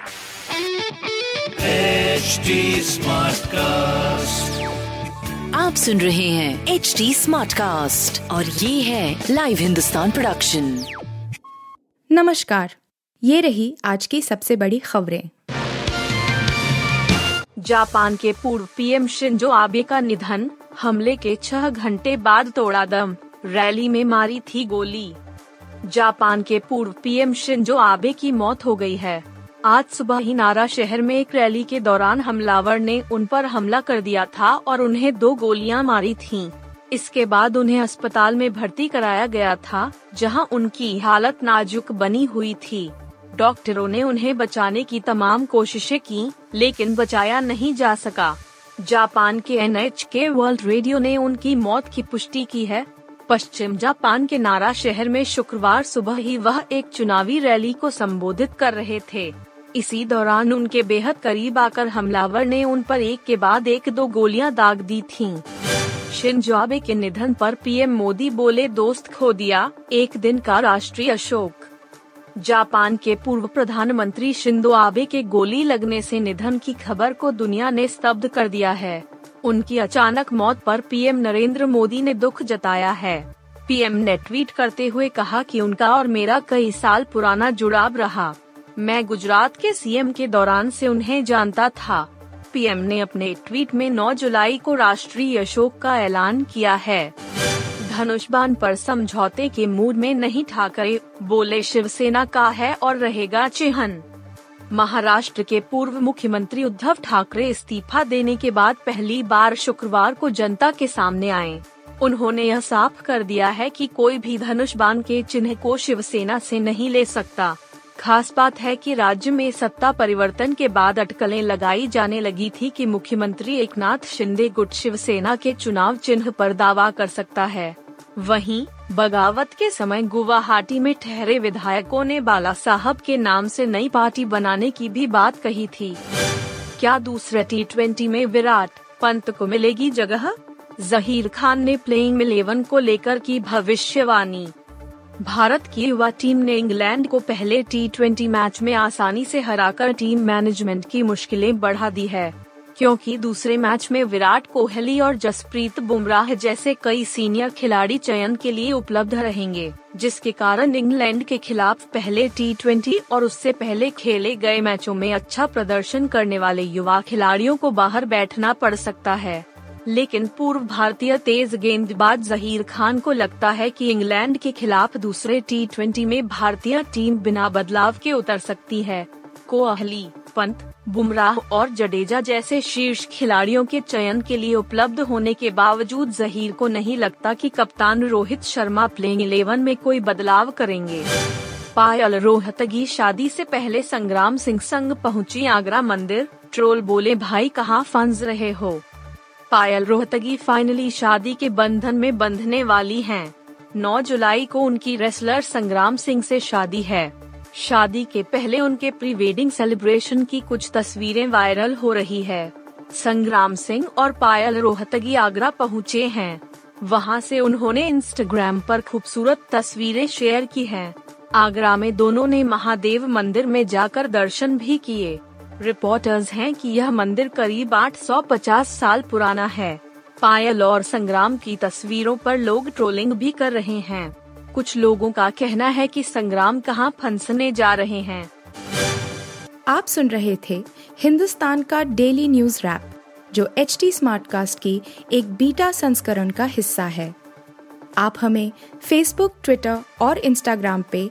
HD Smartcast. आप सुन रहे हैं एच डी स्मार्ट कास्ट और ये है लाइव हिंदुस्तान प्रोडक्शन नमस्कार ये रही आज की सबसे बड़ी खबरें। जापान के पूर्व पीएम शिंजो आबे का निधन हमले के छह घंटे बाद तोड़ा दम रैली में मारी थी गोली। जापान के पूर्व पीएम शिंजो आबे की मौत हो गई है। आज सुबह ही नारा शहर में एक रैली के दौरान हमलावर ने उन पर हमला कर दिया था और उन्हें दो गोलियाँ मारी थीं। इसके बाद उन्हें अस्पताल में भर्ती कराया गया था, जहाँ उनकी हालत नाजुक बनी हुई थी। डॉक्टरों ने उन्हें बचाने की तमाम कोशिशें की, लेकिन बचाया नहीं जा सका। जापान के एन के वर्ल्ड रेडियो ने उनकी मौत की पुष्टि की है। पश्चिम जापान के नारा शहर में शुक्रवार सुबह ही वह एक चुनावी रैली को संबोधित कर रहे थे। इसी दौरान उनके बेहद करीब आकर हमलावर ने उन पर एक के बाद एक दो गोलियाँ दाग दी थीं। शिंजो आबे के निधन पर पीएम मोदी बोले, दोस्त खो दिया, एक दिन का राष्ट्रीय अशोक। जापान के पूर्व प्रधानमंत्री शिंदो आबे के गोली लगने से निधन की खबर को दुनिया ने स्तब्ध कर दिया है। उनकी अचानक मौत पर पीएम नरेंद्र मोदी ने दुख जताया है। पीएम ने ट्वीट करते हुए कहा कि उनका और मेरा कई साल पुराना जुड़ाव रहा। मैं गुजरात के सीएम के दौरान से उन्हें जानता था। पीएम ने अपने ट्वीट में 9 जुलाई को राष्ट्रीय अशोक का ऐलान किया है। धनुष बाण पर समझौते के मूड में नहीं ठाकरे, बोले शिवसेना का है और रहेगा चिन्ह। महाराष्ट्र के पूर्व मुख्यमंत्री उद्धव ठाकरे इस्तीफा देने के बाद पहली बार शुक्रवार को जनता के सामने आए। उन्होंने यह साफ़ कर दिया है कि कोई भी धनुष बाण के चिन्ह को शिवसेना से नहीं ले सकता। खास बात है कि राज्य में सत्ता परिवर्तन के बाद अटकलें लगाई जाने लगी थी कि मुख्यमंत्री एकनाथ शिंदे गुट शिवसेना के चुनाव चिन्ह पर दावा कर सकता है। वहीं, बगावत के समय गुवाहाटी में ठहरे विधायकों ने बाला साहब के नाम से नई पार्टी बनाने की भी बात कही थी। क्या दूसरे टी ट्वेंटी में विराट पंत को मिलेगी जगह? जहीर खान ने प्लेइंग इलेवन को लेकर की भविष्यवाणी भारत की युवा टीम ने इंग्लैंड को पहले टी मैच में आसानी से हराकर टीम मैनेजमेंट की मुश्किलें बढ़ा दी है, क्योंकि दूसरे मैच में विराट कोहली और जसप्रीत बुमराह जैसे कई सीनियर खिलाड़ी चयन के लिए उपलब्ध रहेंगे, जिसके कारण इंग्लैंड के खिलाफ पहले टी और उससे पहले खेले गए मैचों में अच्छा प्रदर्शन करने वाले युवा खिलाड़ियों को बाहर बैठना पड़ सकता है। लेकिन पूर्व भारतीय तेज गेंदबाज जहीर खान को लगता है कि इंग्लैंड के खिलाफ दूसरे टी में भारतीय टीम बिना बदलाव के उतर सकती है। कोहली, पंत, बुमराह और जडेजा जैसे शीर्ष खिलाड़ियों के चयन के लिए उपलब्ध होने के बावजूद जहीर को नहीं लगता कि कप्तान रोहित शर्मा प्लेइंग इलेवन में कोई बदलाव करेंगे। पायल रोहतगी शादी से पहले संग्राम सिंह संग पहुँची आगरा मंदिर। ट्रोल बोले, भाई कहाँ फंस रहे हो? पायल रोहतगी फाइनली शादी के बंधन में बंधने वाली हैं। 9 जुलाई को उनकी रेसलर संग्राम सिंह से शादी है शादी के पहले उनके प्री वेडिंग सेलिब्रेशन की कुछ तस्वीरें वायरल हो रही है संग्राम सिंह और पायल रोहतगी आगरा पहुँचे हैं वहाँ से उन्होंने इंस्टाग्राम पर खूबसूरत तस्वीरें शेयर की हैं। आगरा में दोनों ने महादेव मंदिर में जाकर दर्शन भी किए रिपोर्टर्स हैं कि यह मंदिर करीब 850 साल पुराना है। पायल और संग्राम की तस्वीरों पर लोग ट्रोलिंग भी कर रहे हैं। कुछ लोगों का कहना है कि संग्राम कहाँ फंसने जा रहे हैं। आप सुन रहे थे हिंदुस्तान का डेली न्यूज़ रैप जो एच टी स्मार्ट कास्ट की एक बीटा संस्करण का हिस्सा है। आप हमें फेसबुक ट्विटर और इंस्टाग्राम पे